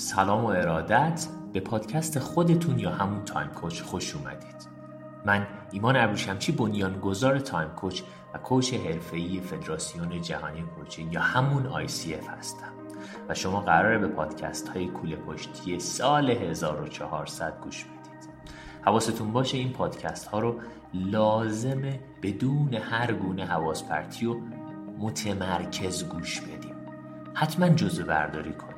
سلام و ارادت به پادکست خودتون یا همون Time Coach خوش اومدید. من ایمان ابریشمچی بنیانگذار Time Coach و coach حرفه‌ای فدراسیون جهانی coaching یا همون ICF هستم. و شما قراره به پادکست های کوله پشتی سال 1400 گوش بدید. حواستون باشه این پادکست ها رو لازمه بدون هر گونه حواس پرتی و متمرکز گوش بدیم. حتما جزوه برداری کنید.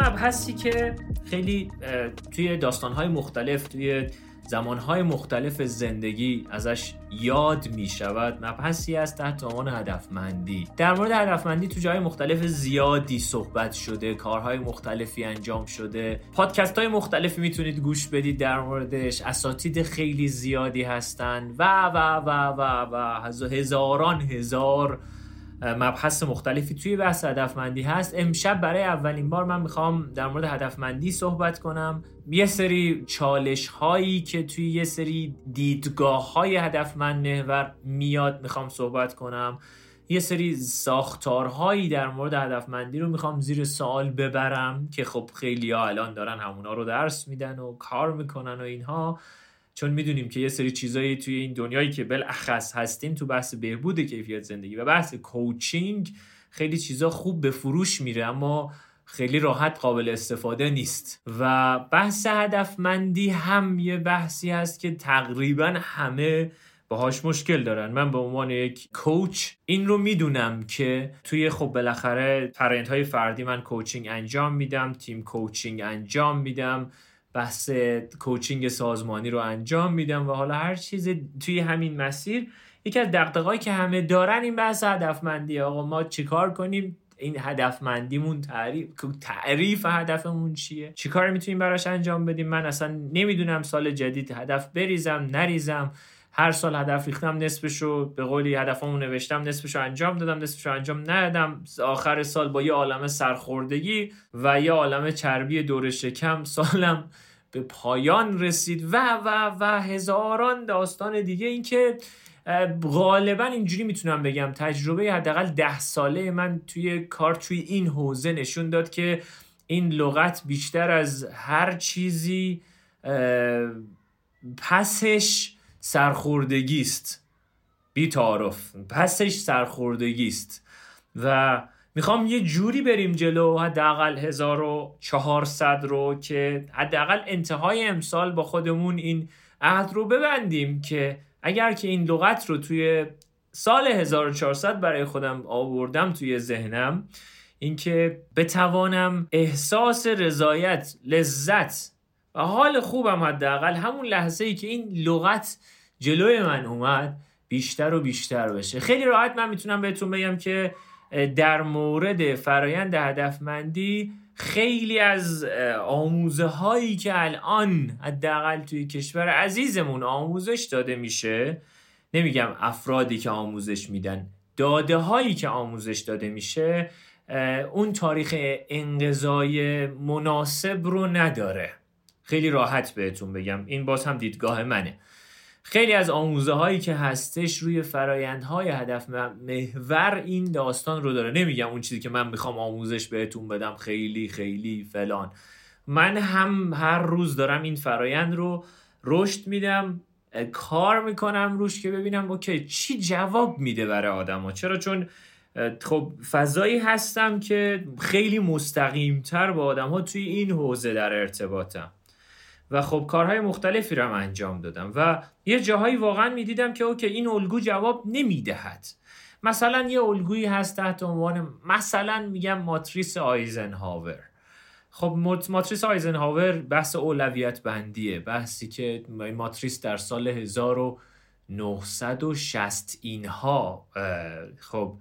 مبحثی که خیلی توی داستانهای مختلف توی زمانهای مختلف زندگی ازش یاد می شود مبحثی است تحت عنوان هدفمندی. در مورد هدفمندی تو جای مختلف زیادی صحبت شده کارهای مختلفی انجام شده. پادکست های مختلفی می‌تونید گوش بدید در موردش. اساتید خیلی زیادی هستن و و و و و هزاران هزار مبحث مختلفی توی بحث هدفمندی هست. امشب برای اولین بار من می‌خوام در مورد هدفمندی صحبت کنم. یه سری چالش هایی که توی یه سری دیدگاه های هدفمند محور میاد می‌خوام صحبت کنم. یه سری ساختارهایی در مورد هدفمندی رو می‌خوام زیر سوال ببرم که خب خیلی ها الان دارن همونا رو درس میدن و کار می‌کنن و اینها. چون می‌دونیم که یه سری چیزایی توی این دنیایی که بالاخص هستیم تو بحث بهبود کیفیت زندگی و بحث کوچینگ خیلی چیزا خوب به فروش میره اما خیلی راحت قابل استفاده نیست. و بحث هدفمندی هم یه بحثی هست که تقریبا همه باهاش مشکل دارن. من به عنوان یک کوچ این رو می‌دونم که توی خب بالاخره فرایندهای فردی من کوچینگ انجام میدم تیم کوچینگ انجام میدم. بحث کوچینگ سازمانی رو انجام میدم و حالا هر چیز توی همین مسیر یکی از دقدقایی که همه دارن این بحث هدفمندی. آقا ما چیکار کنیم؟ این هدفمندیمون تعریف تعریف هدفمون چیه؟ چیکار می‌تونیم براش انجام بدیم؟ من اصلا نمی‌دونم سال جدید هدف بریزم نریزم. هر سال هدف ریختم نصفشو به قولی هدفمو نوشتم نصفشو انجام دادم نصفشو انجام ندادم. آخر سال با یه عالم سرخوردگی و یه عالم چربی دور شکم سالم به پایان رسید و و و هزاران داستان دیگه. اینکه غالبا اینجوری می‌تونم بگم تجربه حداقل ده ساله من توی کار توی این حوزه نشون داد که این لغت بیشتر از هر چیزی پسش سرخوردگی است بی تعارف. پسش سرخوردگی است و می‌خوام یه جوری بریم جلو حداقل 1400 رو که حداقل انتهای امسال با خودمون این عهد رو ببندیم که اگر که این لغت رو توی سال 1400 برای خودم آوردم توی ذهنم اینکه بتوانم احساس رضایت لذت و حال خوبم حداقل همون لحظه ای که این لغت جلوی من اومد بیشتر و بیشتر بشه. خیلی راحت من می‌تونم بهتون بگم که در مورد فرایند هدفمندی خیلی از آموزه هایی که الان حداقل توی کشور عزیزمون آموزش داده میشه نمیگم افرادی که آموزش میدن داده هایی که آموزش داده میشه اون تاریخ انقضای مناسب رو نداره. خیلی راحت بهتون بگم. این باز هم دیدگاه منه. خیلی از آموزه هایی که هستش روی فرایندهای هدف محور این داستان رو داره. نمیگم اون چیزی که من می‌خوام آموزش بهتون بدم خیلی خیلی فلان. من هم هر روز دارم این فرایند رو رشد میدم کار می‌کنم روش که ببینم OK چی جواب میده برای آدما؟ چرا؟ چون خب فضایی هستم که خیلی مستقیمتر با آدم ها توی این حوزه در ارتباطم. و خب کارهای مختلفی رو انجام دادم و یه جاهایی واقعا می‌دیدم که OK این الگو جواب نمی‌دهد. مثلا یه الگویی هست تحت عنوان مثلا میگم ماتریس آیزنهاور. خب ماتریس آیزنهاور بحث اولویت بندیه بحثی که ماتریس در سال 1000 1960 اینها خب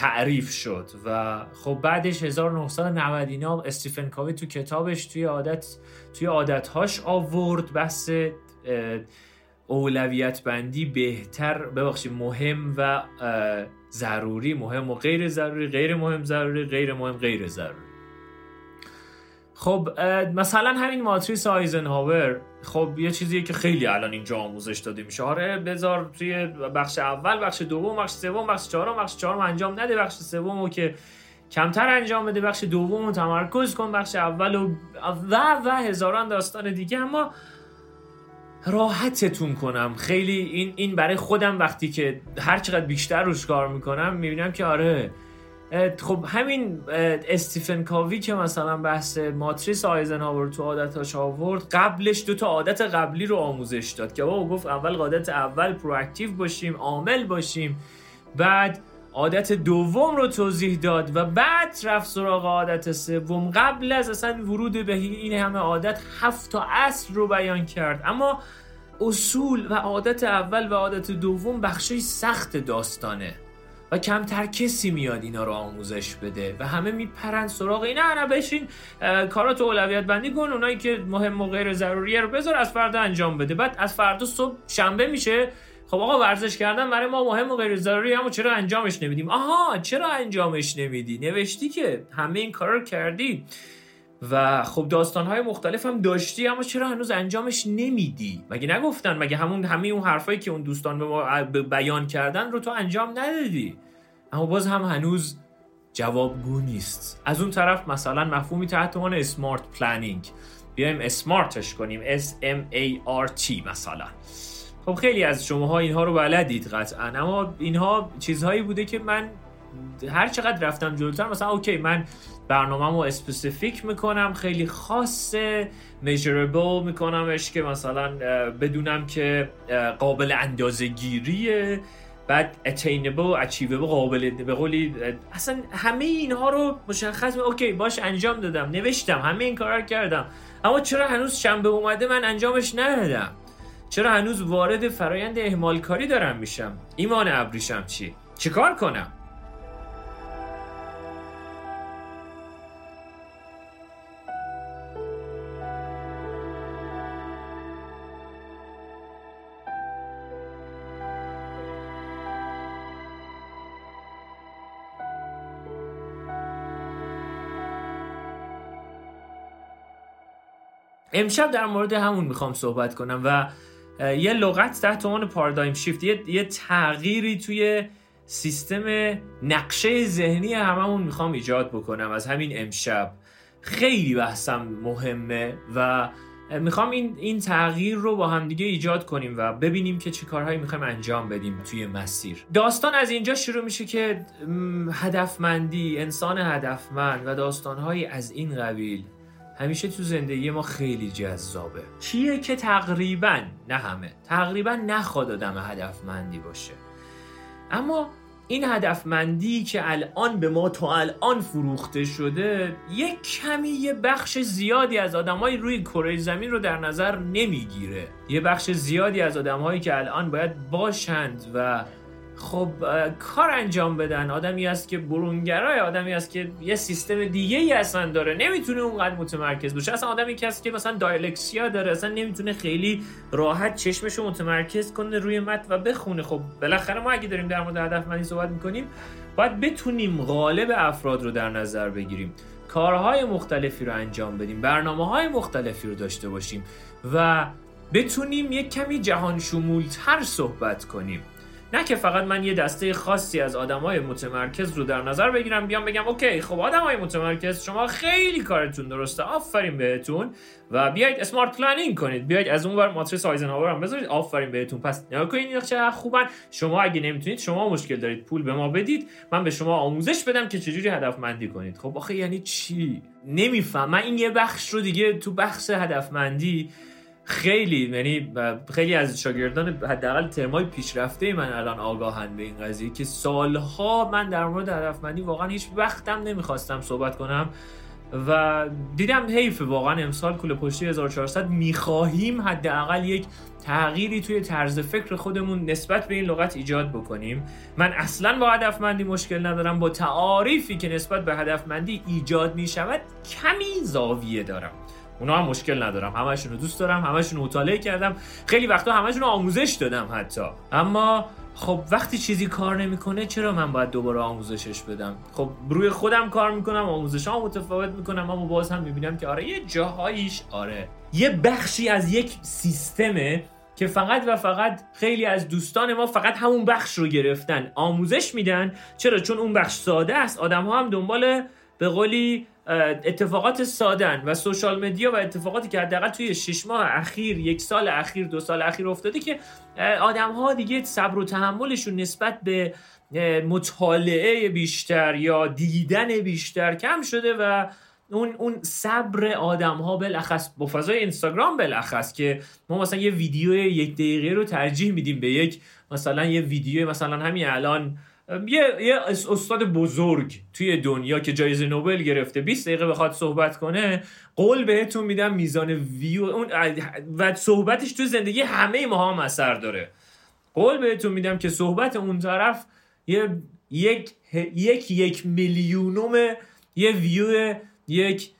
تعریف شد و خب بعدش 1990 اینا استیفن کاوی تو کتابش توی عادت توی عادتهاش آورد بحث اولویت بندی بهتر ببخشید مهم و ضروری مهم و غیر ضروری غیر مهم ضروری غیر مهم غیر ضروری. خب مثلا همین ماتریس آیزنهاور خب یه چیزیه که خیلی الان اینجا آموزش داده میشه. آره بذار توی بخش اول بخش دوم بخش سوم بخش چهارم بخش چهارم انجام نده بخش سومو که کمتر انجام بده بخش دوم تمرکز کن بخش اول و و, و هزاران داستان دیگه. اما راحتتون کنم. خیلی این این برای خودم وقتی که هر چقدر بیشتر روش کار می‌کنم می‌بینم که آره خب همین استیفن کاوی که مثلا بحث ماتریس آیزنهاور تو عادتاش آورد. قبلش دو تا عادت قبلی رو آموزش داد که بابا گفت اول عادت اول proactive باشیم عامل باشیم. بعد عادت دوم رو توضیح داد و بعد رفت سراغ عادت سوم. قبل از اصلا ورود به این همه عادت هفت تا اصل رو بیان کرد. اما اصول و عادت اول و عادت دوم بخشی سخت داستانه. و کمتر کسی میاد اینا رو آموزش بده و همه میپرن سراغ اینا. نه بشین کاراتو اولویت بندی کن اونایی که مهم و غیر ضروریه رو بذار از فردا انجام بده. بعد از فردا صبح شنبه میشه. خب آقا ورزش کردن برای ما مهم و غیر ضروری اما چرا انجامش نمیدیم؟ آها چرا انجامش نمیدی؟ نوشتی که همه این کار رو کردی. و خب داستانهای مختلف هم داشتی اما چرا هنوز انجامش نمیدی؟ مگه نگفتن؟ مگه همون همه اون حرفایی که اون دوستان به ما بیان کردن رو تو انجام ندادی؟ اما باز هم هنوز جوابگو نیست. از اون طرف مثلا مفهومی تحت عنوان smart planning بیایم smart ش کنیم. S M A R T مثلا. خب خیلی از شماها اینها رو بلدید قطعا. اما اینها چیزهایی بوده که من هر چقدر رفتم جلوتر مثلا OK من برنامه رو specific می‌کنم خیلی خاصه measurable میکنمش که مثلا بدونم که قابل اندازه گیریه بعد attainable achievable قابل به قولی اصلا همه اینها رو مشخص اوکی باش انجام دادم نوشتم همه این کارا کردم. اما چرا هنوز شنبه اومده من انجامش ندادم؟ چرا هنوز وارد فرایند اهمال کاری دارم میشم؟ ایمان ابریشم چی؟ چیکار کنم؟ امشب در مورد همون می‌خوام صحبت کنم و یه لغت تحت عنوان پارادایم شیفت یه،, یه تغییری توی سیستم نقشه ذهنی هممون می‌خوام ایجاد بکنم از همین امشب. خیلی بحثم مهمه و می‌خوام این, این تغییر رو با همدیگه ایجاد کنیم و ببینیم که چه کارهایی می‌خوایم انجام بدیم توی مسیر. داستان از اینجا شروع میشه که هدفمندی انسان هدفمند و داستانهایی از این قبیل همیشه تو زندگی ما خیلی جذابه. چیه که تقریبا نه همه تقریبا نخواد آدم هدفمندی باشه. اما این هدفمندی که الان به ما تا الان فروخته شده یک کمی یه بخش زیادی از آدمای روی کره زمین رو در نظر نمی‌گیره. یه بخش زیادی از آدمهایی که الان باید باشند و خب کار انجام بدن. آدمی است که برونگرای آدمی است که یه سیستم دیگه ای اصلا داره. نمی‌تونه اونقدر متمرکز باشه. اصلا آدمی که که مثلا دایلکسیا داره اصلا نمی‌تونه خیلی راحت چشمش رو متمرکز کنه روی متن و بخونه. خب بالاخره ما اگه داریم در مورد هدفمندی صحبت می‌کنیم باید بتونیم غالب افراد رو در نظر بگیریم. کارهای مختلفی رو انجام بدیم برنامه های مختلفی رو داشته باشیم و بتونیم یک کمی جهان شمولتر صحبت کنیم. نه که فقط من یه دسته خاصی از آدمای متمرکز رو در نظر بگیرم بیام بگم اوکی خب آدمای متمرکز شما خیلی کارتون درسته آفرین بهتون. و بیاید smart planning کنید بیاید از اون ور ماتریس آیزنهاور هم بذارید آفرین بهتون. پس نگاه کنید چه خوبن. شما اگه نمی‌تونید شما مشکل دارید. پول به ما بدید من به شما آموزش بدم که چجوری هدفمندی کنید. خب آخه یعنی چی؟ نمیفهمم. من این یه بخش رو دیگه تو بخش هدفمندی خیلی یعنی خیلی از شاگردان حداقل ترمای پیشرفته من الان آگاهن به این قضیه که سالها من در مورد هدفمندی واقعا هیچ وقتم نمی‌خواستم صحبت کنم و دیدم حیف واقعا امسال کوله پشتی 1400 می‌خواهیم حداقل یک تغییری توی طرز فکر خودمون نسبت به این لغت ایجاد بکنیم. من اصلا با هدفمندی مشکل ندارم با تعاریفی که نسبت به هدفمندی ایجاد می شود کمی زاویه دارم. اونا هم مشکل ندارم. همشون رو دوست دارم همشون رو مطالعه کردم. خیلی وقتا همشون رو آموزش دادم حتی. اما خب وقتی چیزی کار نمی‌کنه چرا من باید دوباره آموزشش بدم؟ خب روی خودم کار می‌کنم آموزش ها متفاوت می‌کنم اما باز هم می‌بینم که آره یه جاهاییش آره. یه بخشی از یک سیستمه که فقط و فقط خیلی از دوستان ما فقط همون بخش رو گرفتن آموزش میدن. چرا؟ چون اون بخش ساده است. آدم ها هم دنبال به قولی اتفاقات سادن و سوشال مدیا و اتفاقاتی که حداقل توی شش ماه اخیر یک سال اخیر دو سال اخیر افتاده که آدم ها دیگه صبر و تحملشون نسبت به مطالعه بیشتر یا دیدن بیشتر کم شده و اون اون صبر آدم ها بالاخص با فضای اینستاگرام بالاخص که ما مثلا یه ویدیو یک دقیقه رو ترجیح میدیم به یک مثلا یه ویدیو مثلا همین الان یه, یه استاد بزرگ توی دنیا که جایزه نوبل گرفته 20 دقیقه بخواد صحبت کنه قول بهتون میدم میزان ویو اون و صحبتش تو زندگی همه ما هم اثر داره. قول بهتون میدم که صحبت اون طرف یه یک یک یک میلیونوم یه ویو یک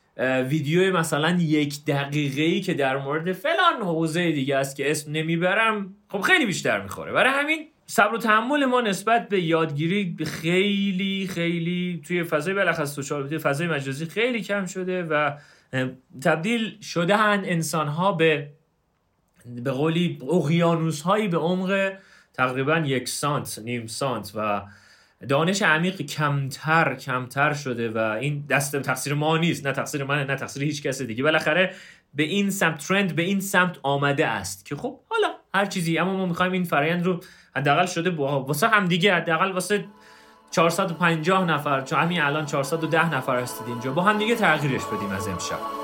ویدیو مثلا یک دقیقه ای که در مورد فلان حوزه دیگه است که اسم نمی‌برم خب خیلی بیشتر می‌خوره. برای همین صبر و تحمل ما نسبت به یادگیری خیلی خیلی توی فضای بلخص سوشال فضای مجازی خیلی کم شده و تبدیل شده هن انسان ها به به قولی اقیانوس هایی به عمق تقریبا یک سانت نیم سانت و دانش عمیق کمتر کمتر شده و این دست تقصیر ما نیست نه تقصیر من نه تقصیر هیچ کس دیگه. بالاخره به این سمت ترند به این سمت آمده است که خب حالا هر چیزی اما ما می‌خوایم این فرایند رو حداقل شده واسه هم دیگه حداقل واسه 450 نفر چون همین الان 410 نفر هستید اینجا. با هم دیگه تغییرش بدیم از امشب.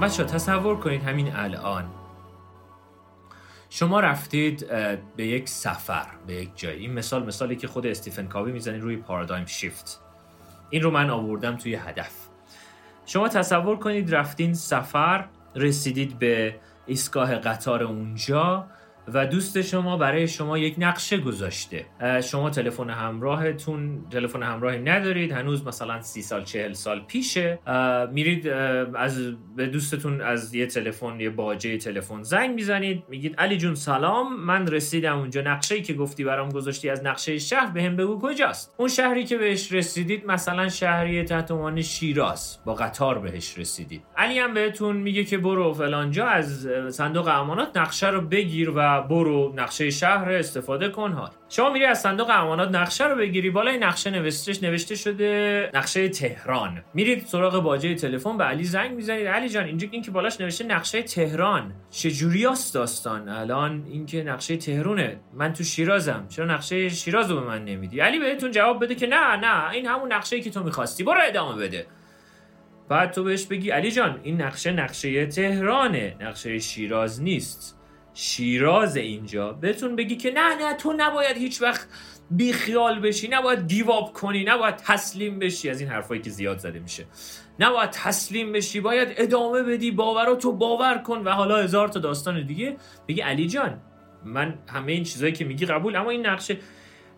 بچه تصور کنید همین الان. شما رفتید به یک سفر به یک جایی. این مثال مثالی که خود استیفن کاوی می‌زنید روی پارادایم شیفت. این رو من آوردم توی هدف. شما تصور کنید رفتین سفر رسیدید به ایستگاه قطار اونجا. و دوست شما برای شما یک نقشه گذاشته. شما تلفن همراهتون تلفن همراهی ندارید هنوز مثلا سی سال چهل سال پیشه. میرید از به دوستتون از یه تلفن یه باجه تلفن زنگ می‌زنید میگید علی جون سلام من رسیدم اونجا. نقشه که گفتی برام گذاشتی از نقشه شهر بهم به بگو کجاست؟ اون شهری که بهش رسیدید مثلا شهری تحت عنوان شیراز با قطار بهش رسیدید. علی هم بهتون میگه که برو فلانجا از صندوق امانات نقشه رو بگیر و برو نقشه شهر استفاده کن ها شما میری از صندوق امانات نقشه رو بگیری بالای نقشه نوشتهش نوشته شده نقشه تهران. میرید سراغ باجه تلفن به علی زنگ می‌زنید. علی جان اینجا این که بالاش نوشته نقشه تهران. است داستان؟ الان اینکه نقشه تهرونه. من تو شیرازم. چرا نقشه شیراز رو به من نمیدی؟ علی بهتون جواب بده که نه نه. این همون نقشه که تو می‌خواستی. برو ادامه بده. بعد تو بهش بگی علی جان این نقشه نقشه تهرانه. نقشه شیراز نیست. شیراز اینجا. بهتون بگی که نه نه تو نباید هیچ وقت بیخیال بشی نباید گیواب کنی نباید تسلیم بشی. از این حرفایی که زیاد زده میشه. نباید تسلیم بشی باید ادامه بدی تو باور کن. و حالا هزار تا داستان دیگه. بگی علی جان من همه این چیزایی که میگی قبول اما این نقشه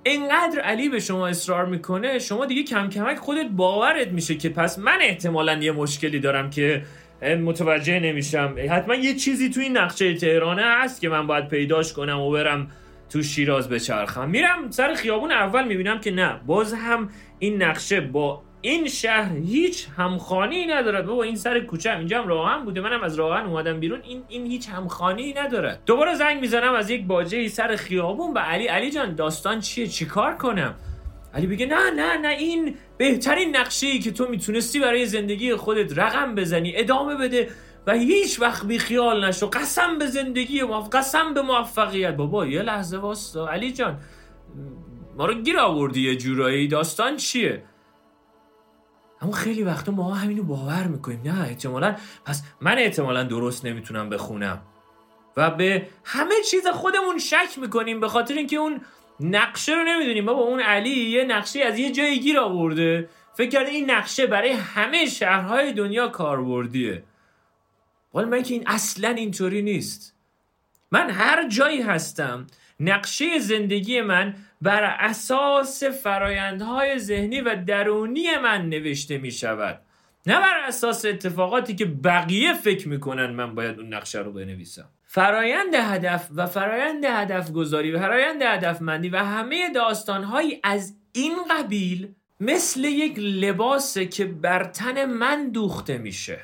اینقدر علی به شما اصرار می‌کنه شما دیگه کم کمک خودت باورت میشه که پس من احتمالا یه مشکلی دارم که متوجه نمیشم. حتما یه چیزی تو این نقشه تهرانه هست که من باید پیداش کنم و برم تو شیراز بچرخم. میرم سر خیابون اول می‌بینم که نه. باز هم این نقشه با این شهر هیچ همخانی ندارد. بابا این سر کوچه اینجا هم راهن بوده. منم از راهن اومدم بیرون. این این هیچ همخانی نداره دوباره زنگ می‌زنم از یک باجه سر خیابون. به علی علی جان داستان چیه؟ چیکار کنم؟ علی بگه نه نه نه این بهترین نقشه ای که تو می‌تونستی برای زندگی خودت رقم بزنی ادامه بده و هیچ وقت بی خیال نشو. قسم به زندگی موف... قسم به موفقیت. بابا یه لحظه واستا علی جان ما رو گیر آوردی یه جورایی. داستان چیه؟ اما خیلی وقتا ما همینو باور می‌کنیم. نه احتمالا. پس من احتمالا درست نمی‌تونم بخونم. و به همه چیز خودمون شک می‌کنیم به خاطر اینکه اون نقشه رو نمی‌دونیم. بابا اون علی یه نقشه از یه جایی گیر آورده. فکر کرده این نقشه برای همه شهرهای دنیا کاربردیه. ولی من که این اصلا اینطوری نیست. من هر جایی هستم نقشه زندگی من بر اساس فرایندهای ذهنی و درونی من نوشته می شود نه بر اساس اتفاقاتی که بقیه فکر می‌کنن من باید اون نقشه رو بنویسم. فرایند هدف و فرایند هدف گذاری و فرایند هدفمندی و همه داستانهایی از این قبیل مثل یک لباسه که بر تن من دوخته میشه.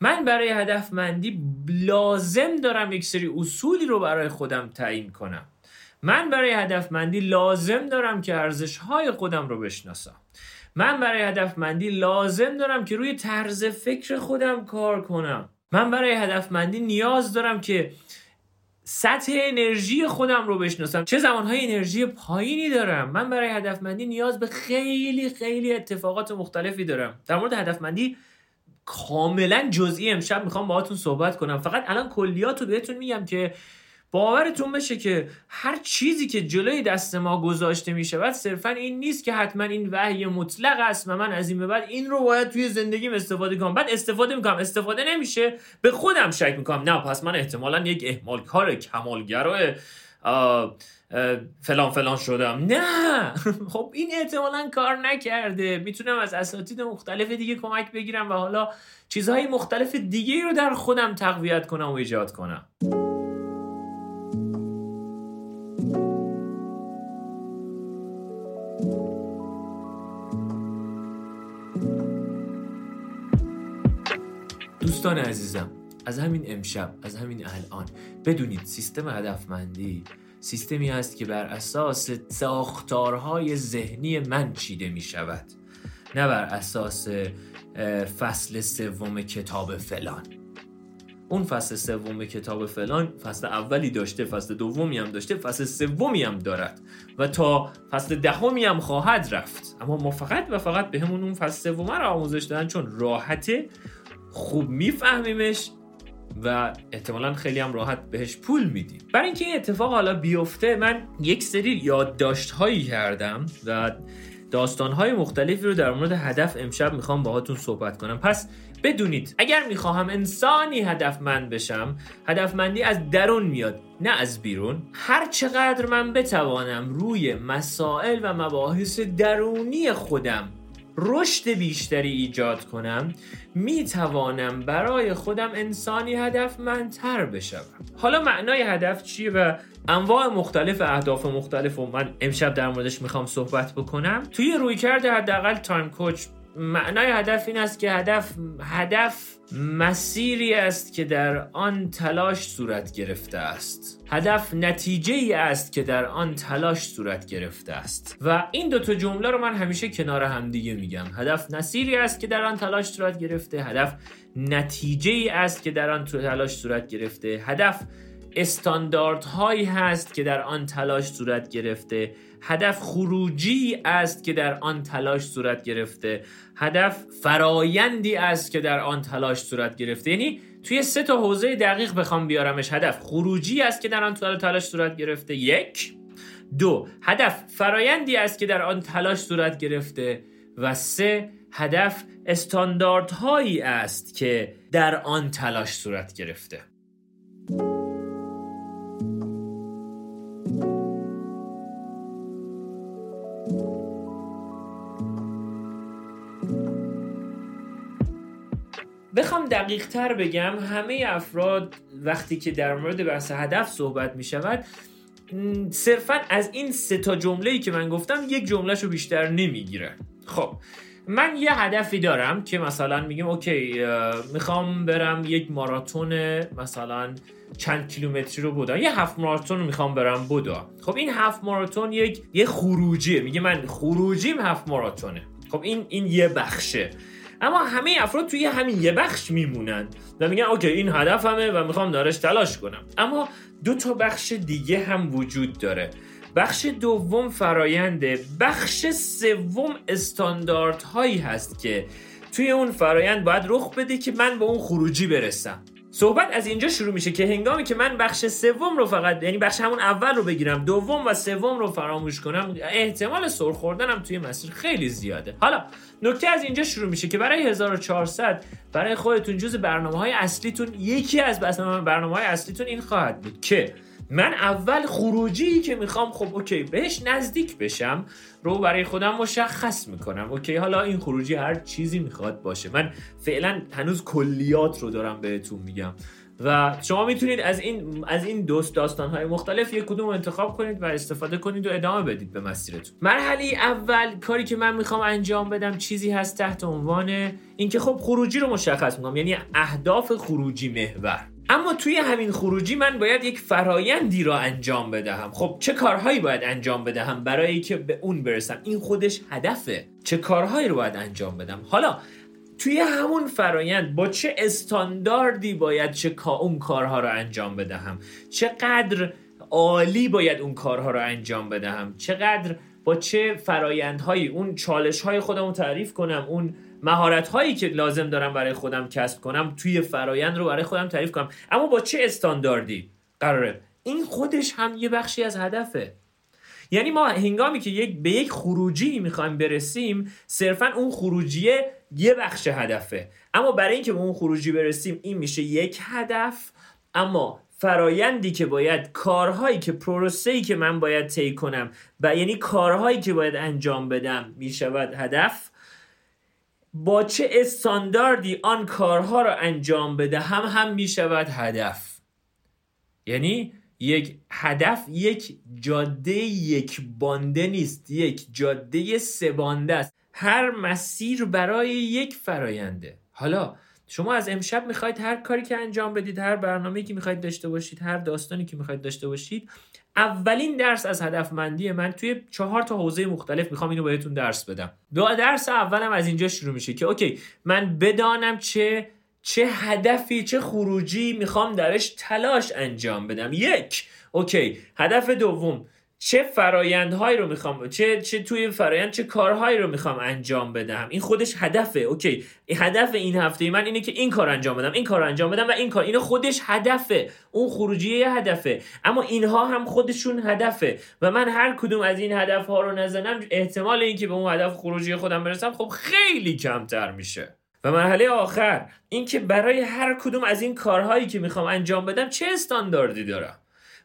من برای هدفمندی لازم دارم یک سری اصولی رو برای خودم تعیین کنم. من برای هدفمندی لازم دارم که ارزش های خودم رو بشناسم. من برای هدفمندی لازم دارم که روی طرز فکر خودم کار کنم. من برای هدفمندی نیاز دارم که سطح انرژی خودم رو بشناسم. چه زمانهای انرژی پایینی دارم. من برای هدفمندی نیاز به خیلی خیلی اتفاقات مختلفی دارم. در مورد هدفمندی کاملا جزئی امشب می‌خوام باهاتون صحبت کنم. فقط الان کلیات رو بهتون میگم که باورتون بشه که هر چیزی که جلوی دست ما گذاشته می شود صرفا این نیست که حتما این وحی مطلق است و من از این به بعد این رو باید توی زندگیم استفاده کنم. بعد استفاده می‌کنم. استفاده نمیشه. به خودم شک می‌کنم. نه پس من احتمالا یک احمال کار کمالگرای فلان فلان شدم. نه! خب این احتمالا کار نکرده. می‌تونم از اساتید مختلف دیگه کمک بگیرم و حالا چیزهای مختلف دیگه رو در خودم تقویت کنم و ایجاد کنم. دوستان عزیزم از همین امشب از همین الان بدونید سیستم هدفمندی سیستمی است که بر اساس ساختارهای ذهنی من چیده می شود نه بر اساس فصل سوم کتاب فلان. اون فصل سوم کتاب فلان فصل اولی داشته فصل دومی هم داشته فصل سومی هم دارد و تا فصل دهمی هم خواهد رفت. اما ما فقط و فقط به همون اون فصل سوم رو آموزش دادن چون راحته خوب میفهمیمش و احتمالا خیلی هم راحت بهش پول میدیم. برای اینکه این اتفاق حالا بیفته من یک سری یادداشت هایی کردم و داستان های مختلفی رو در مورد هدف امشب می‌خوام باهاتون صحبت کنم. پس بدونید اگر می‌خواهم انسانی هدفمند بشم هدفمندی از درون میاد نه از بیرون. هر چقدر من بتوانم روی مسائل و مباحث درونی خودم رشد بیشتری ایجاد کنم می توانم برای خودم انسانی هدفمندتر بشم حالا معنای هدف چیه و انواع مختلف اهداف مختلف و من امشب در موردش می‌خوام صحبت بکنم. توی رویکرد حداقل تایم کوچ معنای هدف این است که هدف هدف مسیری است که در آن تلاش صورت گرفته است. هدف نتیجه ای است که در آن تلاش صورت گرفته است. و این دوتا جمله رو من همیشه کنار همدیگه میگم. هدف مسیری است که در آن تلاش صورت گرفته. هدف نتیجه ای است که در آن تلاش صورت گرفته. هدف استانداردهایی هست که در آن تلاش صورت گرفته. هدف خروجی است که در آن تلاش صورت گرفته. هدف فرایندی است که در آن تلاش صورت گرفته. یعنی توی سه تا حوزه دقیق بخوام بیارمش. هدف خروجی است که در آن تلاش صورت گرفته. یک. دو. هدف فرایندی است که در آن تلاش صورت گرفته. و سه. هدف استانداردهایی است که در آن تلاش صورت گرفته. بخوام دقیق تر بگم همه افراد وقتی که در مورد بحث هدف صحبت می شود صرفا از این سه تا جمله که من گفتم یک جملهش رو بیشتر نمی‌گیرن. خب من یه هدفی دارم که مثلا میگم اوکی می‌خوام برم یک ماراتون مثلا چند کیلومتری رو بودا یه هفت ماراتون رو می‌خوام برم بودا خب این هفت ماراتون یک یه خروجیه. میگه من خروجیم هفت ماراتونه. خب این این یه بخشه. اما همه افراد توی همین یه بخش میمونن و میگن اوکی این هدفمه و می‌خوام دارش تلاش کنم. اما دو تا بخش دیگه هم وجود داره. بخش دوم فراینده بخش سوم استانداردهایی هست که توی اون فرایند باید رخ بده که من به اون خروجی برسم. صحبت از اینجا شروع میشه که هنگامی که من بخش سوم رو فقط یعنی بخش همون اول رو بگیرم دوم و سوم رو فراموش کنم احتمال سر خوردنم توی مسیر خیلی زیاده. حالا نکته از اینجا شروع میشه که برای 1400 برای خودتون جز برنامه های اصلیتون یکی از برنامه های اصلیتون این خواهد بود که من اول خروجی که می‌خوام خب okay بهش نزدیک بشم رو برای خودم مشخص می‌کنم. okay حالا این خروجی هر چیزی می‌خواد باشه. من فعلا هنوز کلیات رو دارم بهتون میگم. و شما می‌تونید از این از این دوست داستان های مختلف یک کدوم انتخاب کنید و استفاده کنید و ادامه بدید به مسیرتون. مرحله اول کاری که من می‌خوام انجام بدم چیزی هست تحت عنوان اینکه خب خروجی رو مشخص می‌کنم یعنی اهداف خروجی محور. اما توی همین خروجی من باید یک فرایندی را انجام بدهم. خب چه کارهایی باید انجام بدهم برای که به اون برسم؟ این خودش هدفه. چه کارهایی رو باید انجام بدم؟ حالا توی همون فرایند با چه استانداردی باید چه اون کارها رو انجام بدهم؟ چقدر عالی باید اون کارها رو انجام بدهم؟ چقدر با چه فرایندهایی؟ اون چالش های خودم رو تعریف کنم اون مهارت هایی که لازم دارم برای خودم کسب کنم توی فرایند رو برای خودم تعریف کنم. اما با چه استانداردی؟ قراره. این خودش هم یه بخشی از هدفه. یعنی ما هنگامی که یک به یک خروجی می‌خوایم برسیم صرفا اون خروجیه یه بخش هدفه. اما برای اینکه به اون خروجی برسیم این میشه یک هدف. اما فرایندی که باید کارهایی که پروسه‌ای که من باید طی کنم و یعنی کارهایی که باید انجام بدم می‌شود هدف. با چه استانداردی آن کارها را انجام بده هم هم می شود هدف. یعنی یک هدف یک جاده یک بانده نیست یک جاده سه بانده است. هر مسیر برای یک فراینده حالا شما از امشب می‌خواید هر کاری که انجام بدید هر برنامه‌ای که می‌خواید داشته باشید هر داستانی که می‌خواید داشته باشید اولین درس از هدفمندی من توی چهار تا حوزه مختلف می‌خوام اینو بهتون درس بدم. دو درس اولم از اینجا شروع میشه که اوکی من بدانم چه چه هدفی چه خروجی می‌خوام درش تلاش انجام بدم. یک okay هدف دوم چه فرایندهایی رو می‌خوام چه چه توی فرایند چه کارهایی رو می‌خوام انجام بدم؟ این خودش هدفه okay. هدف این هفته من اینه که این کار انجام بدم این کار انجام بدم و این کار اینو خودش هدفه. اون خروجی یه هدفه. اما اینها هم خودشون هدفه. و من هر کدوم از این هدف ها رو نزنم احتمال اینکه به اون هدف خروجی خودم برسم خب خیلی کمتر میشه. و مرحله آخر اینکه برای هر کدوم از این کارهایی که می‌خوام انجام بدم چه استانداردی دارم؟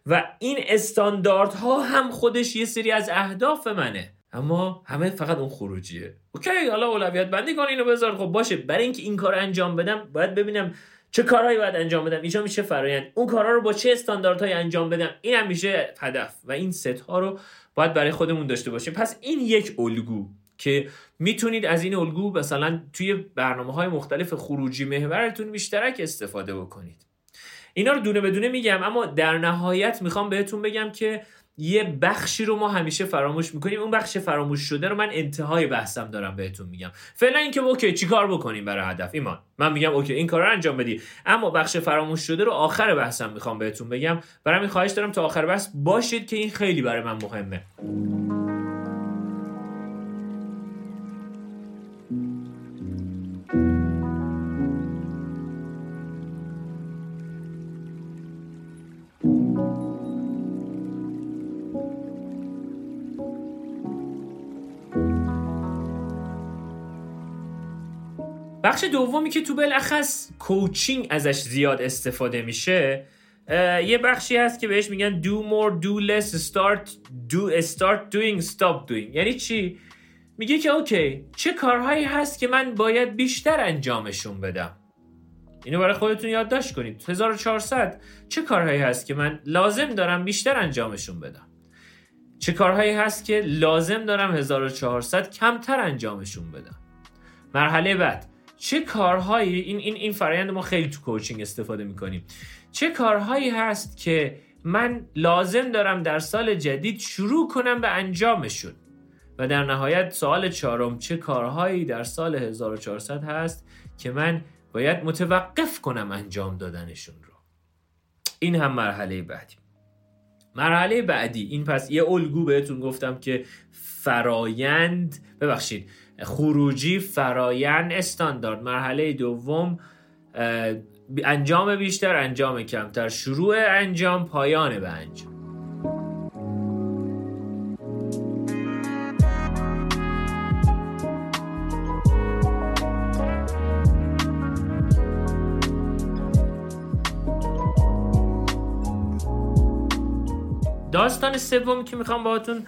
و این استانداردها هم خودش یه سری از اهداف منه. اما همه فقط اون خروجیه. اوکی حالا اولویت بندی کن اینو بذار. خب باشه برای اینکه این کار انجام بدم باید ببینم چه کارهایی باید انجام بدم. اینجا میشه فرایند. اون کارها رو با چه استانداردهایی انجام بدم؟ این هم میشه هدف. و این ست ها رو باید برای خودمون داشته باشیم. پس این یک الگو که می‌تونید از این الگو مثلا توی برنامه های مختلف خروجی محورتون بیشترک استفاده بکنید. اینا رو دونه بدونه میگم اما در نهایت می‌خوام بهتون بگم که یه بخشی رو ما همیشه فراموش می‌کنیم. اون بخش فراموش شده رو من انتهای بحثم دارم بهتون میگم. فعلا اینکه okay چیکار بکنیم برای هدف؟ ایمان من میگم okay این کار رو انجام بدی. اما بخش فراموش شده رو آخر بحثم می‌خوام بهتون بگم. برای همین خواهش دارم تا آخر بحث باشید که این خیلی برای من مهمه. بخش دومی که تو بلخص کوچینگ ازش زیاد استفاده میشه یه بخشی هست که بهش میگن do more do less start do start doing stop doing. یعنی چی؟ میگه که اوکی چه کارهایی هست که من باید بیشتر انجامشون بدم؟ اینو برای خودتون یادداشت کنید. 1400 چه کارهایی هست که من لازم دارم بیشتر انجامشون بدم؟ چه کارهایی هست که لازم دارم 1400 کمتر انجامشون بدم؟ مرحله بعد. چه کارهایی این این این فرآیند ما خیلی تو کوچینگ استفاده می‌کنیم. چه کارهایی هست که من لازم دارم در سال جدید شروع کنم به انجامشون؟ و در نهایت سوال چهارم چه کارهایی در سال 1400 هست که من باید متوقف کنم انجام دادنشون رو؟ این هم مرحله بعدی. مرحله بعدی این پس یه الگو بهتون گفتم که فرایند ببخشید. خروجی فرایند استاندارد مرحله دوم انجام بیشتر انجام کمتر. شروع انجام پایان به انجام داستان سوم که می‌خوام باهاتون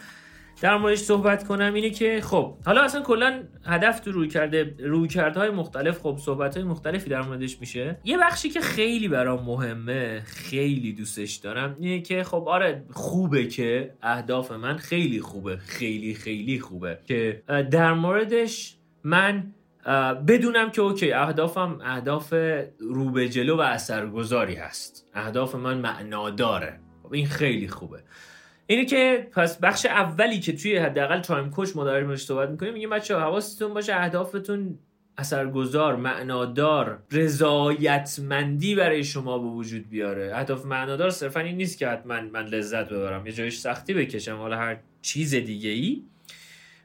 در موردش صحبت کنم اینه که خب حالا اصلا کلا هدف تو روی کرده روی های مختلف خب صحبت های مختلفی در موردش میشه. یه بخشی که خیلی برام مهمه خیلی دوستش دارم اینه که خب آره خوبه که اهداف من خیلی خوبه خیلی خیلی خوبه که در موردش من بدونم که اوکی اهدافم اهداف رو به جلو و اثرگذاری هست. اهداف من معناداره. خب این خیلی خوبه. اینه که پس بخش اولی که توی حداقل تایم کوچ ما داریم صحبت می‌کنیم میگه بچه حواستون باشه اهدافتون اثرگذار معنادار رضایتمندی برای شما به وجود بیاره. اهداف معنادار صرفا این نیست که حتما من لذت ببرم یه جایش سختی بکشم حالا هر چیز دیگه ای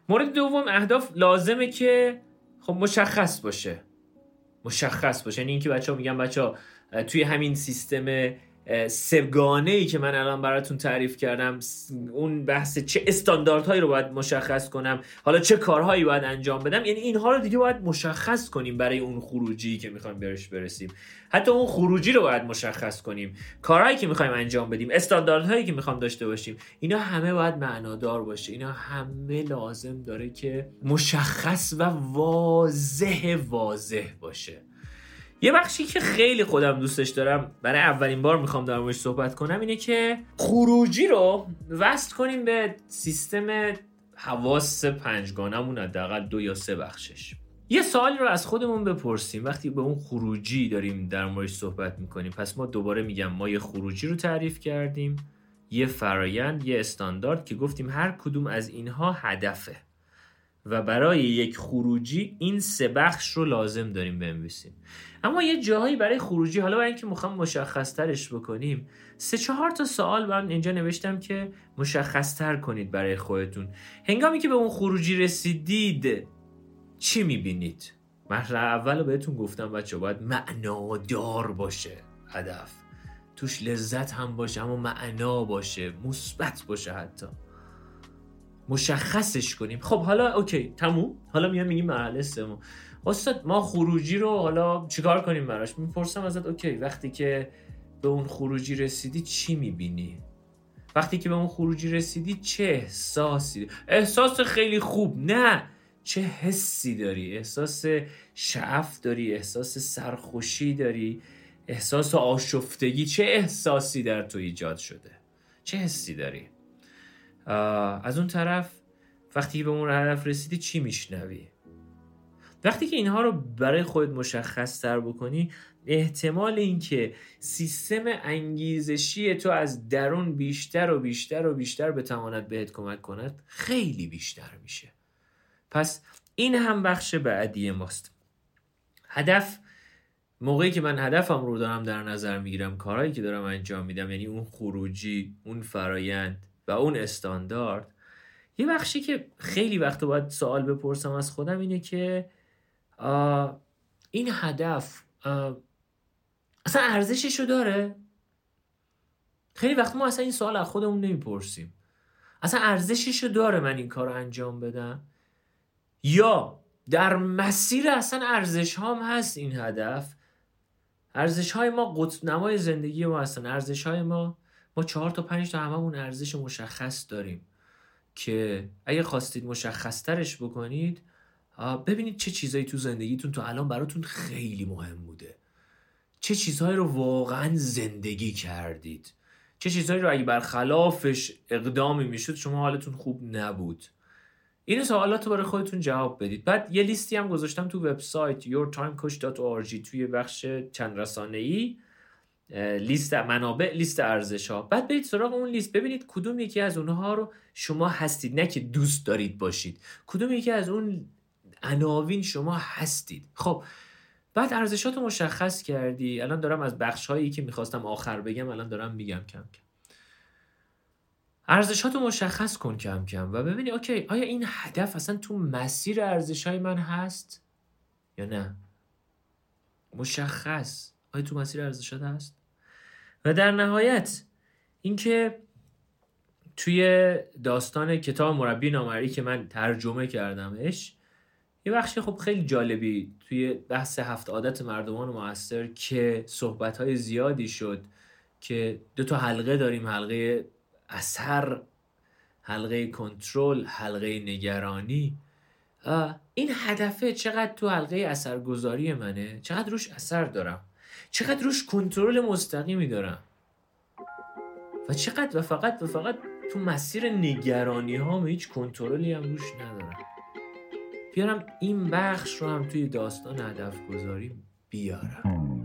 مورد دوم اهداف لازمه که خب مشخص باشه. مشخص باشه. یعنی اینکه بچه ها میگن بچه توی همین سیستم سگانه ای که من الان براتون تعریف کردم اون بحث چه استانداردهایی رو باید مشخص کنم حالا چه کارهایی باید انجام بدم یعنی اینها رو دیگه باید مشخص کنیم برای اون خروجی که می‌خوایم برش برسیم. حتی اون خروجی رو باید مشخص کنیم. کارهایی که می‌خوایم انجام بدیم استانداردهایی که می‌خوام داشته باشیم اینا همه باید معنادار باشه. اینا همه لازم داره که مشخص و واضح واضح باشه. یه بخشی که خیلی خودم دوستش دارم برای اولین بار می‌خوام در موردش صحبت کنم اینه که خروجی رو وصل کنیم به سیستم حواس پنجگانمون حداقل دو یا سه بخشش. یه سوالی رو از خودمون بپرسیم. وقتی به اون خروجی داریم در موردش صحبت می‌کنیم پس ما دوباره میگم ما یه خروجی رو تعریف کردیم یه فرایند یه استاندارد که گفتیم هر کدوم از اینها هدفه و برای یک خروجی این سه بخش رو لازم داریم بنویسیم. اما یه جاهایی برای خروجی حالا برای اینکه می‌خوام مشخص ترش بکنیم سه چهار تا سوال من اینجا نوشتم که مشخص تر کنید برای خودتون. هنگامی که به اون خروجی رسیدید چی می‌بینید؟ مرحله اول رو بهتون گفتم بچه باید معنادار باشه هدف. توش لذت هم باشه اما معنا باشه مثبت باشه حتی. مشخصش کنیم. خب حالا اوکی تموم؟ حالا میام میگیم مرحله سوم. استاد ما خروجی رو حالا چیکار کنیم براش؟ می‌پرسم ازت اوکی وقتی که به اون خروجی رسیدی چی می‌بینی؟ وقتی که به اون خروجی رسیدی چه احساسی؟ احساس خیلی خوب نه چه حسی داری؟ احساس شعف داری؟ احساس سرخوشی داری؟ احساس آشفتگی؟ چه احساسی در تو ایجاد شده؟ چه حسی داری؟ از اون طرف وقتی به اون هدف رسیدی چی میشنوی؟ وقتی که اینها رو برای خود مشخص تر بکنی احتمال اینکه سیستم انگیزشی تو از درون بیشتر و بیشتر و بیشتر بتواند بهت کمک کند خیلی بیشتر میشه. پس این هم بخش بعدی ماست. هدف موقعی که من هدفم رو دارم در نظر می‌گیرم کارهایی که دارم انجام میدم یعنی اون خروجی اون فرایند و اون استاندارد یه بخشی که خیلی وقت باید سوال بپرسم از خودم اینه که این هدف اصلا ارزششو داره؟ خیلی وقت ما اصلا این سوال از خودمون نمی‌پرسیم. اصلا ارزششو داره من این کار رو انجام بدم؟ یا در مسیر اصلا ارزش هم هست این هدف؟ ارزش های ما قطب نمای زندگی ما هستن. ارزش های ما ما چهار تا پنج تا هممون ارزش مشخص داریم که اگه خواستید مشخص ترش بکنید ببینید چه چیزایی تو زندگیتون تو الان براتون خیلی مهم بوده. چه چیزهایی رو واقعا زندگی کردید. چه چیزهایی رو اگه برخلافش اقدامی می‌شد شما حالتون خوب نبود. این سوالات رو برای خودتون جواب بدید. بعد یه لیستی هم گذاشتم تو وبسایت yourtimecoach.org توی بخش چند رسانه ای لیست منابع لیست ارزش ها بعد برید سراغ اون لیست. ببینید کدوم یکی از اونها رو شما هستید. نه که دوست دارید باشید. کدوم یکی از اون عناوین شما هستید. خب بعد ارزشات رو مشخص کردی. الان دارم از بخش هایی که می‌خواستم آخر بگم الان دارم میگم کم کم. ارزشاتو مشخص کن کم کم و ببینی اوکی آیا این هدف اصلا تو مسیر ارزش های من هست یا نه؟ مشخص. آیا تو مسیر ارزشات هست؟ و در نهایت اینکه توی داستان کتاب مربی نامری که من ترجمه کردمش یه بخشی خب خیلی جالبی توی بحث هفت عادت مردمان موثر که صحبت زیادی شد که دو تا حلقه داریم حلقه اثر حلقه کنترل حلقه نگرانی. این هدفه چقدر تو حلقه اثرگذاری منه؟ چقدر روش اثر دارم؟ چقدر روش کنترل مستقیمی دارم؟ و چقدر و فقط و فقط تو مسیر نگرانی ها هیچ کنترلی هم روش ندارم. بیارم این بخش رو هم توی داستان هدف گذاری بیارم.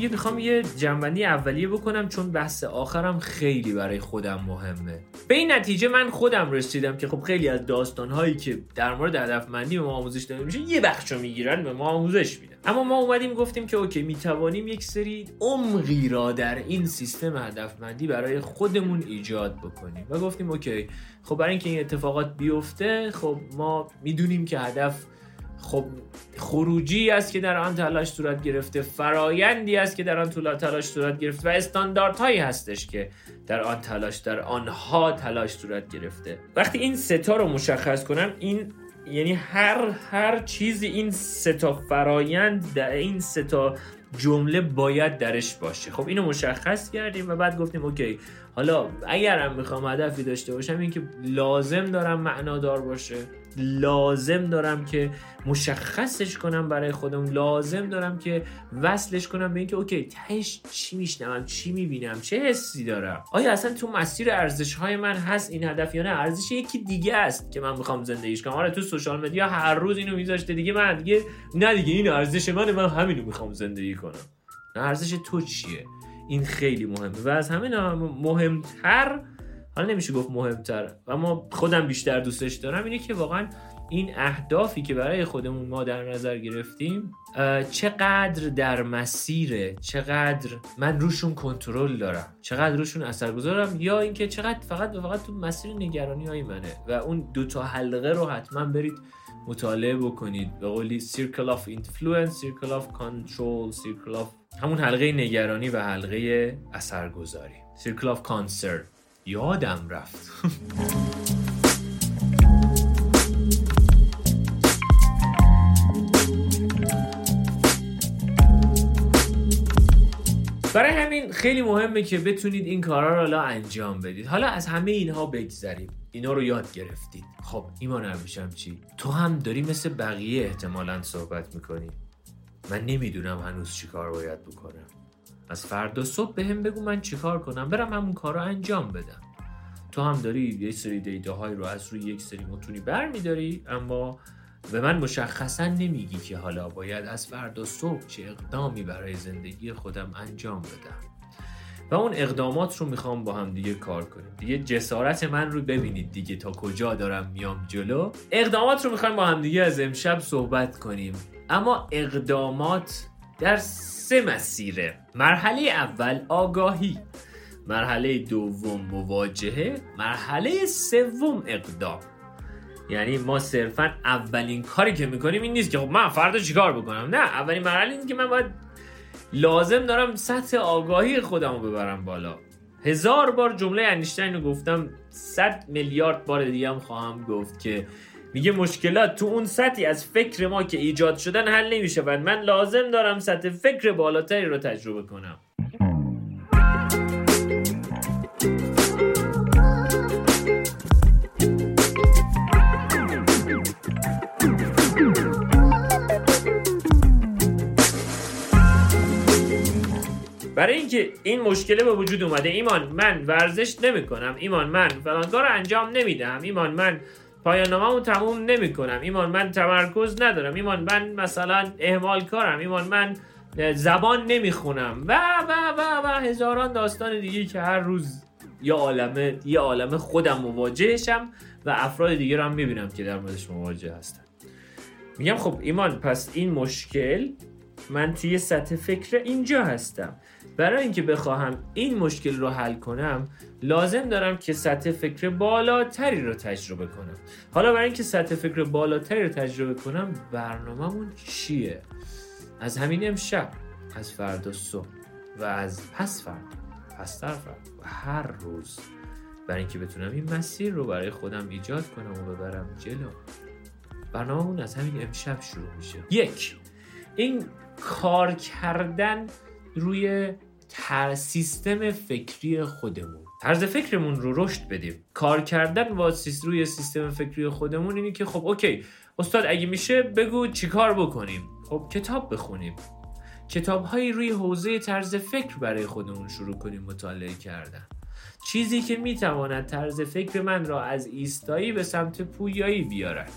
دیگه می‌خوام یه جنبندی اولیه بکنم چون بحث آخرم خیلی برای خودم مهمه. به این نتیجه من خودم رسیدم که خب خیلی از داستانهایی که در مورد هدفمندی به ما آموزش داده میشه یه بخشو می‌گیرن به ما آموزش میدن. اما ما اومدیم گفتیم که اوکی می‌توانیم یک سری عمقی را در این سیستم هدفمندی برای خودمون ایجاد بکنیم. و گفتیم اوکی خب برای اینکه این اتفاقات بیفته خب ما می‌دونیم که هدف خب خروجی است که در آن تلاش صورت گرفته فرایندی است که در آن تلاش صورت گرفته و استانداردهایی هستش که در آن تلاش در آنها تلاش صورت گرفته. وقتی این ستا رو مشخص کنم این یعنی هر هر چیزی این ستا فرایند در این ستا جمله باید درش باشه. خب اینو مشخص کردیم و بعد گفتیم اوکی حالا اگرم می‌خوام هدفی داشته باشم این که لازم دارم معنادار باشه. لازم دارم که مشخصش کنم برای خودم لازم دارم که وصلش کنم به اینکه اوکی تهش چی میشنوم چی می‌بینم چه حسی دارم؟ آیا اصلا تو مسیر ارزش های من هست این هدف یا نه؟ ارزش یکی دیگه است که من می‌خوام زندگیش کنم. آره تو سوشال مدیا هر روز اینو میذاشته دیگه من دیگه نه دیگه این ارزش منه من همینو می‌خوام زندگی کنم. ارزش تو چیه؟ این خیلی مهمه و از همه مهمتر حالا نمیشه گفت مهمتر. اما خودم بیشتر دوستش دارم اینه که واقعا این اهدافی که برای خودمون ما در نظر گرفتیم چقدر در مسیره چقدر من روشون کنترل دارم چقدر روشون اثر گذارم یا اینکه چقدر فقط و فقط تو مسیر نگرانی های منه. و اون دو تا حلقه رو حتما برید مطالعه بکنید. به قولی Circle of Influence Circle of Control Circle of همون حلقه نگرانی و حلقه اثرگذاری. Circle of Concern. یادم رفت. برای همین خیلی مهمه که بتونید این کارا رو انجام بدید. حالا از همه اینها بگذریم. اینا رو یاد گرفتید. خب ایمان نمیشم چی؟ تو هم داری مثل بقیه احتمالا صحبت می‌کنی. من نمی‌دونم هنوز چی کار باید بکنم. از فردا صبح به هم بگو من چیکار کنم؟ برم همون کار رو انجام بدم. تو هم داری یه سری دیتاهایی رو از روی یک سری متونی برمیداری اما به من مشخصا نمیگی که حالا باید از فردا صبح چه اقدامی برای زندگی خودم انجام بدم. و اون اقدامات رو می‌خوام با هم دیگه کار کنیم. دیگه جسارت من رو ببینید دیگه تا کجا دارم میام جلو. اقدامات رو می‌خوایم با هم دیگه از امشب صحبت کنیم. اما اقدامات در سه مسیره. مرحله اول آگاهی. مرحله دوم مواجهه. مرحله سوم اقدام. یعنی ما صرفا اولین کاری که می‌کنیم این نیست که خب من فردا چیکار بکنم؟ نه اولین مرحله این که من باید لازم دارم سطح آگاهی خودم رو ببرم بالا. هزار بار جمله انیشتین رو گفتم صد میلیارد بار دیگه هم خواهم گفت که میگه مشکلات تو اون سطحی از فکر ما که ایجاد شدن حل نمیشه و من لازم دارم سطح فکر بالاتری رو تجربه کنم. برای اینکه این مشکله به وجود اومده ایمان من ورزش نمی کنم ایمان من فلان کار انجام نمیدم ایمان من پایان ناممو تموم نمی کنم ایمان من تمرکز ندارم. ایمان من مثلا اهمال کارم. ایمان من زبان نمی‌خونم. و و و و هزاران داستان دیگه که هر روز یه عالمه یه عالمه خودم مواجهشم و افراد دیگه رو هم می‌بینم که در موردش مواجه هستن. میگم خب ایمان پس این مشکل من توی سطح فکر اینجا هستم. برای اینکه بخواهم این مشکل رو حل کنم لازم دارم که سطح فکر بالاتری رو تجربه کنم. حالا برای اینکه سطح فکر بالاتری رو تجربه کنم برنامهمون چیه؟ از همین امشب از فردا صبح و از پس فردا پس فردا و هر روز. برای اینکه بتونم این مسیر رو برای خودم ایجاد کنم و ببرم جلو. برنامهمون از همین امشب شروع میشه. یک این کار کردن روی تر سیستم فکری خودمون. طرز فکرمون رو رشد بدیم. کار کردن با روی سیستم فکری خودمون اینی که خب okay استاد اگه میشه بگو چیکار بکنیم؟ خب کتاب بخونیم. کتاب هایی روی حوزه طرز فکر برای خودمون شروع کنیم مطالعه کردن. چیزی که می‌تواند طرز فکر من را از ایستایی به سمت پویایی بیارد.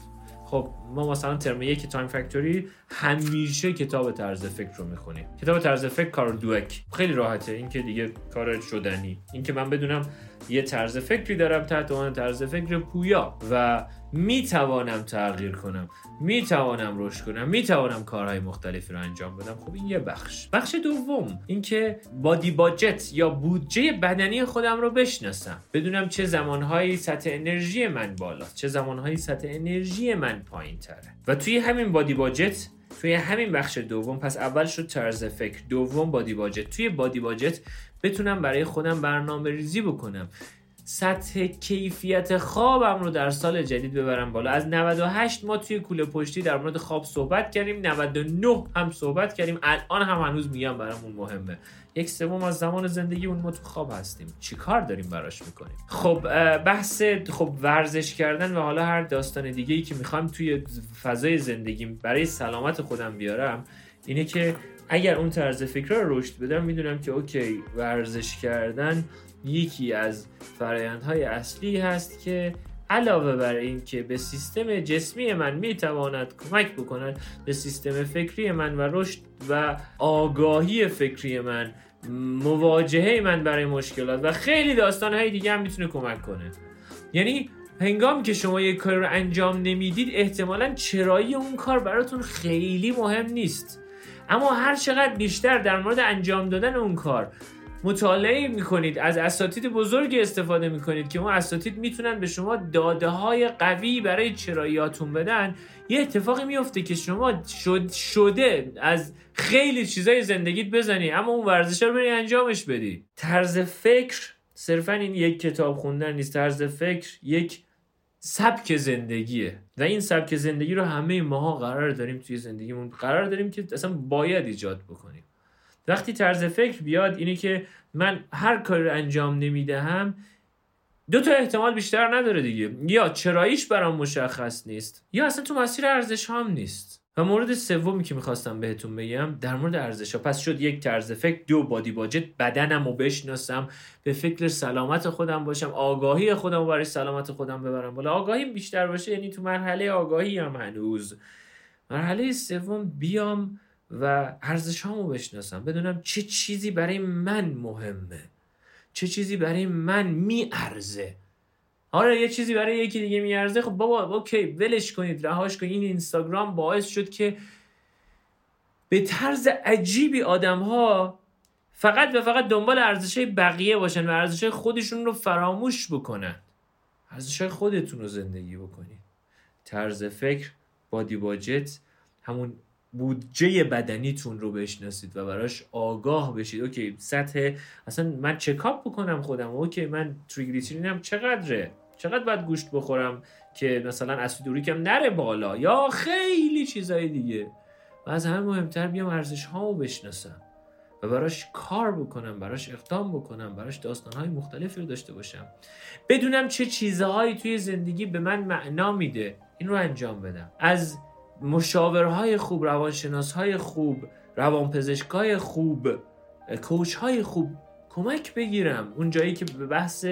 خب ما مثلا ترم یک Time Factory همیشه کتاب طرز فکر رو می‌خونیم. کتاب طرز فکر کارول دوک خیلی راحته. این که دیگه کار شدنی. این که من بدونم یه طرز فکری دارم تحت عنوان طرز فکر پویا و می توانم تغییر کنم می توانم رشد کنم می توانم کارهای مختلفی رو انجام بدم. خب این یه بخش. بخش دوم اینکه بادی باجت یا بودجه بدنی خودم رو بشناسم. بدونم چه زمانهایی سطح انرژی من بالاست چه زمانهایی سطح انرژی من پایین تره و توی همین بادی باجت توی همین بخش دوم پس اول شد طرز فکر دوم بادی باجت توی بادی باجت بتونم برای خودم برنامه ریزی بکنم. سطح کیفیت خوابم رو در سال جدید ببرم بالا. از 98 ما توی کوله پشتی در مورد خواب صحبت کردیم 99 هم صحبت کردیم. الان هم هنوز میگم برامون مهمه. یک سوم از زمان زندگی اون ما تو خواب هستیم. چی کار داریم براش می‌کنیم؟ خب بحث خب ورزش کردن و حالا هر داستان دیگه ای که می‌خوام توی فضای زندگیم برای سلامت خودم بیارم اینه که اگر اون طرز فکر رو رشد بدم می‌دونم که اوکی ورزش کردن یکی از فرایندهای اصلی هست که علاوه بر این که به سیستم جسمی من می‌تواند کمک بکند به سیستم فکری من و رشد و آگاهی فکری من مواجهه من برای مشکلات و خیلی داستانهای دیگه هم می‌تونه کمک کنه. یعنی هنگامی که شما یک کار رو انجام نمی‌دید احتمالا چرایی اون کار براتون خیلی مهم نیست. اما هر چقدر بیشتر در مورد انجام دادن اون کار مطالعه می‌کنید از اساتید بزرگی استفاده می‌کنید که اون اساتید می‌تونن به شما داده های قوی برای چراییاتون بدن. یه اتفاقی میفته که شما شد شده از خیلی چیزای زندگیت بزنی اما اون ورزش رو بری انجامش بدی. طرز فکر صرفا این یک کتاب خوندن نیست. طرز فکر یک سبک زندگیه و این سبک زندگی رو همه ماها قرار داریم توی زندگیمون. قرار داریم که اصلا باید ایجاد بکنیم. وقتی طرز فکر بیاد اینه که من هر کاری رو انجام نمی‌دهم دو تا احتمال بیشتر نداره دیگه. یا چراییش برام مشخص نیست یا اصلا تو مسیر ارزش هم نیست. و مورد سومی که می‌خواستم بهتون بگم در مورد ارزش ها پس شد یک طرز فکر دو بادی باجت بدنم رو بشناسم به فکر سلامت خودم باشم آگاهی خودم رو برای سلامت خودم ببرم. بالا آگاهی بیشتر باشه یعنی تو مرحله آگاهی هم هنوز. مرحله سوم بیام و ارزش هامو بشناسم. بدونم چه چیزی برای من مهمه. چه چیزی برای من میارزه. آره یه چیزی برای یکی دیگه میارزه. خب بابا اوکی ولش کنید رهاش کنید این اینستاگرام باعث شد که به طرز عجیبی آدم ها فقط و فقط دنبال ارزش بقیه باشن و ارزش خودشون رو فراموش بکنن. ارزش خودتون رو زندگی بکنید. طرز فکر body budget همون بودجه بدنیتون رو بشناسید و براش آگاه بشید. okay سطح اصلا من چکاپ بکنم خودم. okay من تریگلیسیرینم چقدره؟ چقدر باید گوشت بخورم که مثلا اسید اوریکم نره بالا؟ یا خیلی چیزای دیگه. و از همه مهمتر بیام ارزش هامو بشناسم و براش کار بکنم براش اقدام بکنم براش داستانهای مختلفی رو داشته باشم. بدونم چه چیزهایی توی زندگی به من معنا میده. این رو انجام بدم. از مشاورهای خوب روانشناسهای خوب روانپزشکای خوب کوچهای خوب کمک بگیرم. اون جایی که به بحث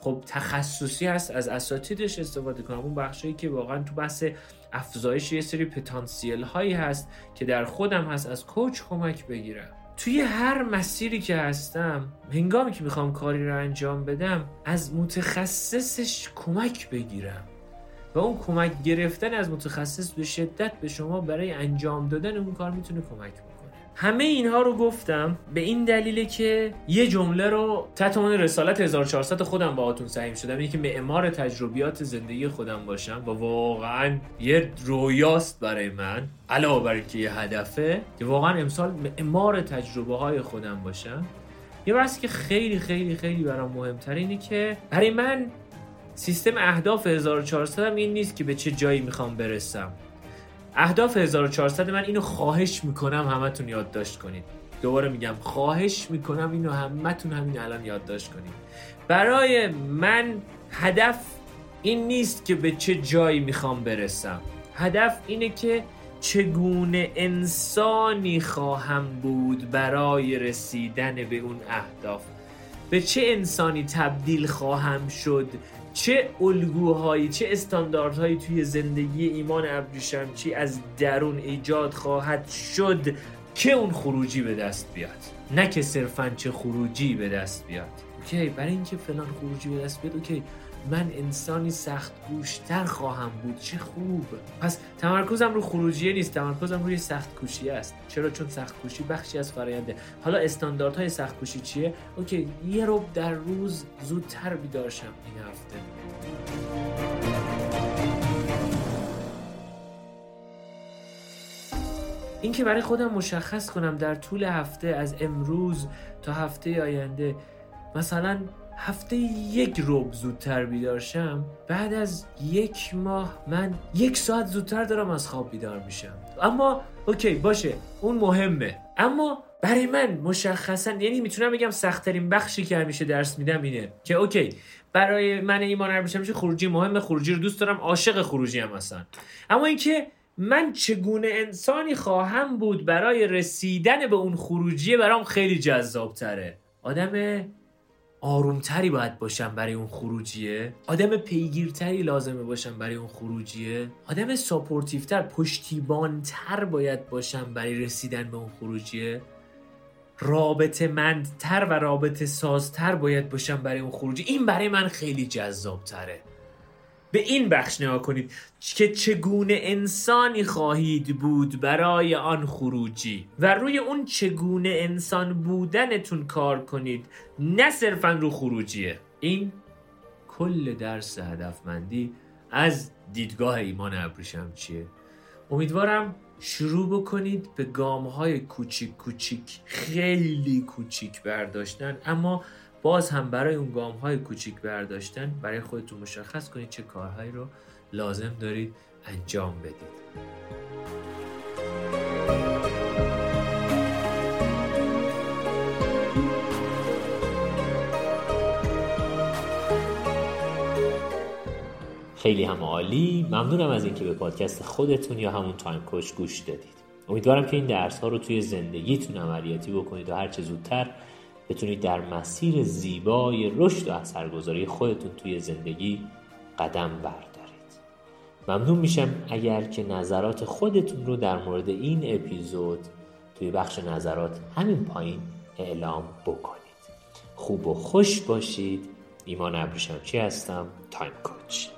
خب تخصصی هست از اساتیدش استفاده کنم. اون بخشایی که واقعا تو بحث افزایش یه سری پتانسیل هایی هست که در خودم هست از کوچ کمک بگیرم. توی هر مسیری که هستم هنگامی که می‌خوام کاری رو انجام بدم از متخصصش کمک بگیرم. و اون کمک گرفتن از متخصص به شدت به شما برای انجام دادن اون کار می‌تونه کمک بکنه. همه اینها رو گفتم به این دلیله که یه جمله رو تحت عنوان رسالت 1400 خودم باهاتون سعیم شدم اینه که معمار تجربیات زندگی خودم باشم و واقعا یه رویاست برای من علاوه بر اینکه یه هدفه که واقعا امسال معمار تجربه های خودم باشم. یه بحثی که خیلی خیلی خیلی برام مهمتر اینه که برای من سیستم اهداف 1400 هم این نیست که به چه جایی می‌خوام برسم. اهداف 1400 من اینو خواهش می‌کنم همتون یادداشت کنید. دوباره میگم خواهش می‌کنم اینو همتون همین الان یادداشت کنید. برای من هدف این نیست که به چه جایی می‌خوام برسم. هدف اینه که چگونه انسانی خواهم بود برای رسیدن به اون اهداف. به چه انسانی تبدیل خواهم شد چه الگوهایی چه استانداردهایی توی زندگی ایمان ابریشمچی از درون ایجاد خواهد شد که اون خروجی به دست بیاد؟ نه که صرفا چه خروجی به دست بیاد. اوکی برای اینکه فلان خروجی به دست بیاد اوکی. من انسانی سخت گوشتر خواهم بود. چه خوب. پس تمرکزم رو خروجیه نیست تمرکزم روی سخت کوشی است. چرا؟ چون سخت کوشی بخشی از فراینده حالا استانداردهای سخت کوشی چیه؟ اوکی یه رو در روز زودتر بیدارشم این هفته. اینکه برای خودم مشخص کنم در طول هفته از امروز تا هفته آینده مثلا هفته یک روب زودتر بیدارشم بعد از یک ماه من یک ساعت زودتر دارم از خواب بیدار میشم. اما okay باشه اون مهمه. اما برای من مشخصا یعنی می‌تونم بگم سختترین بخشی که همیشه درس میدم اینه که okay برای من ایمان میشه میشه خروجی مهمه خروجی رو دوست دارم عاشق خروجی هم هستن. اما اینکه من چگونه انسانی خواهم بود برای رسیدن به اون خروجی برام خیلی جذاب تره آدم آرومتری باید باشم برای اون خروجیه؟ آدم پیگیرتری لازمه باشم برای اون خروجیه؟ آدم supportive تر پشتیبانتر باید باشم برای رسیدن به اون خروجیه؟ رابطه مندتر و رابطه سازتر باید باشم برای اون خروجی؟ این برای من خیلی جذاب تره به این بخش نگاه کنید که چگونه انسانی خواهید بود برای آن خروجی و روی اون چگونه انسان بودنتون کار کنید نه صرفا رو خروجیه. این کل درس هدفمندی از دیدگاه ایمان ابریشم چیه؟ امیدوارم شروع بکنید به گام های کوچیک کوچیک خیلی کوچیک برداشتن اما باز هم برای اون گام های کوچیک برداشتن برای خودتون مشخص کنید چه کارهایی رو لازم دارید انجام بدید. خیلی هم عالی. ممنونم از اینکه به پادکست خودتون یا همون تایم کوچ گوش دادید. امیدوارم که این درس ها رو توی زندگیتون عملیاتی بکنید و هرچه زودتر بتونید در مسیر زیبای رشد و اثرگذاری خودتون توی زندگی قدم بردارید. ممنون میشم اگر که نظرات خودتون رو در مورد این اپیزود توی بخش نظرات همین پایین اعلام بکنید. خوب و خوش باشید. ایمان ابریشمچی هستم؟ تایم کوچ.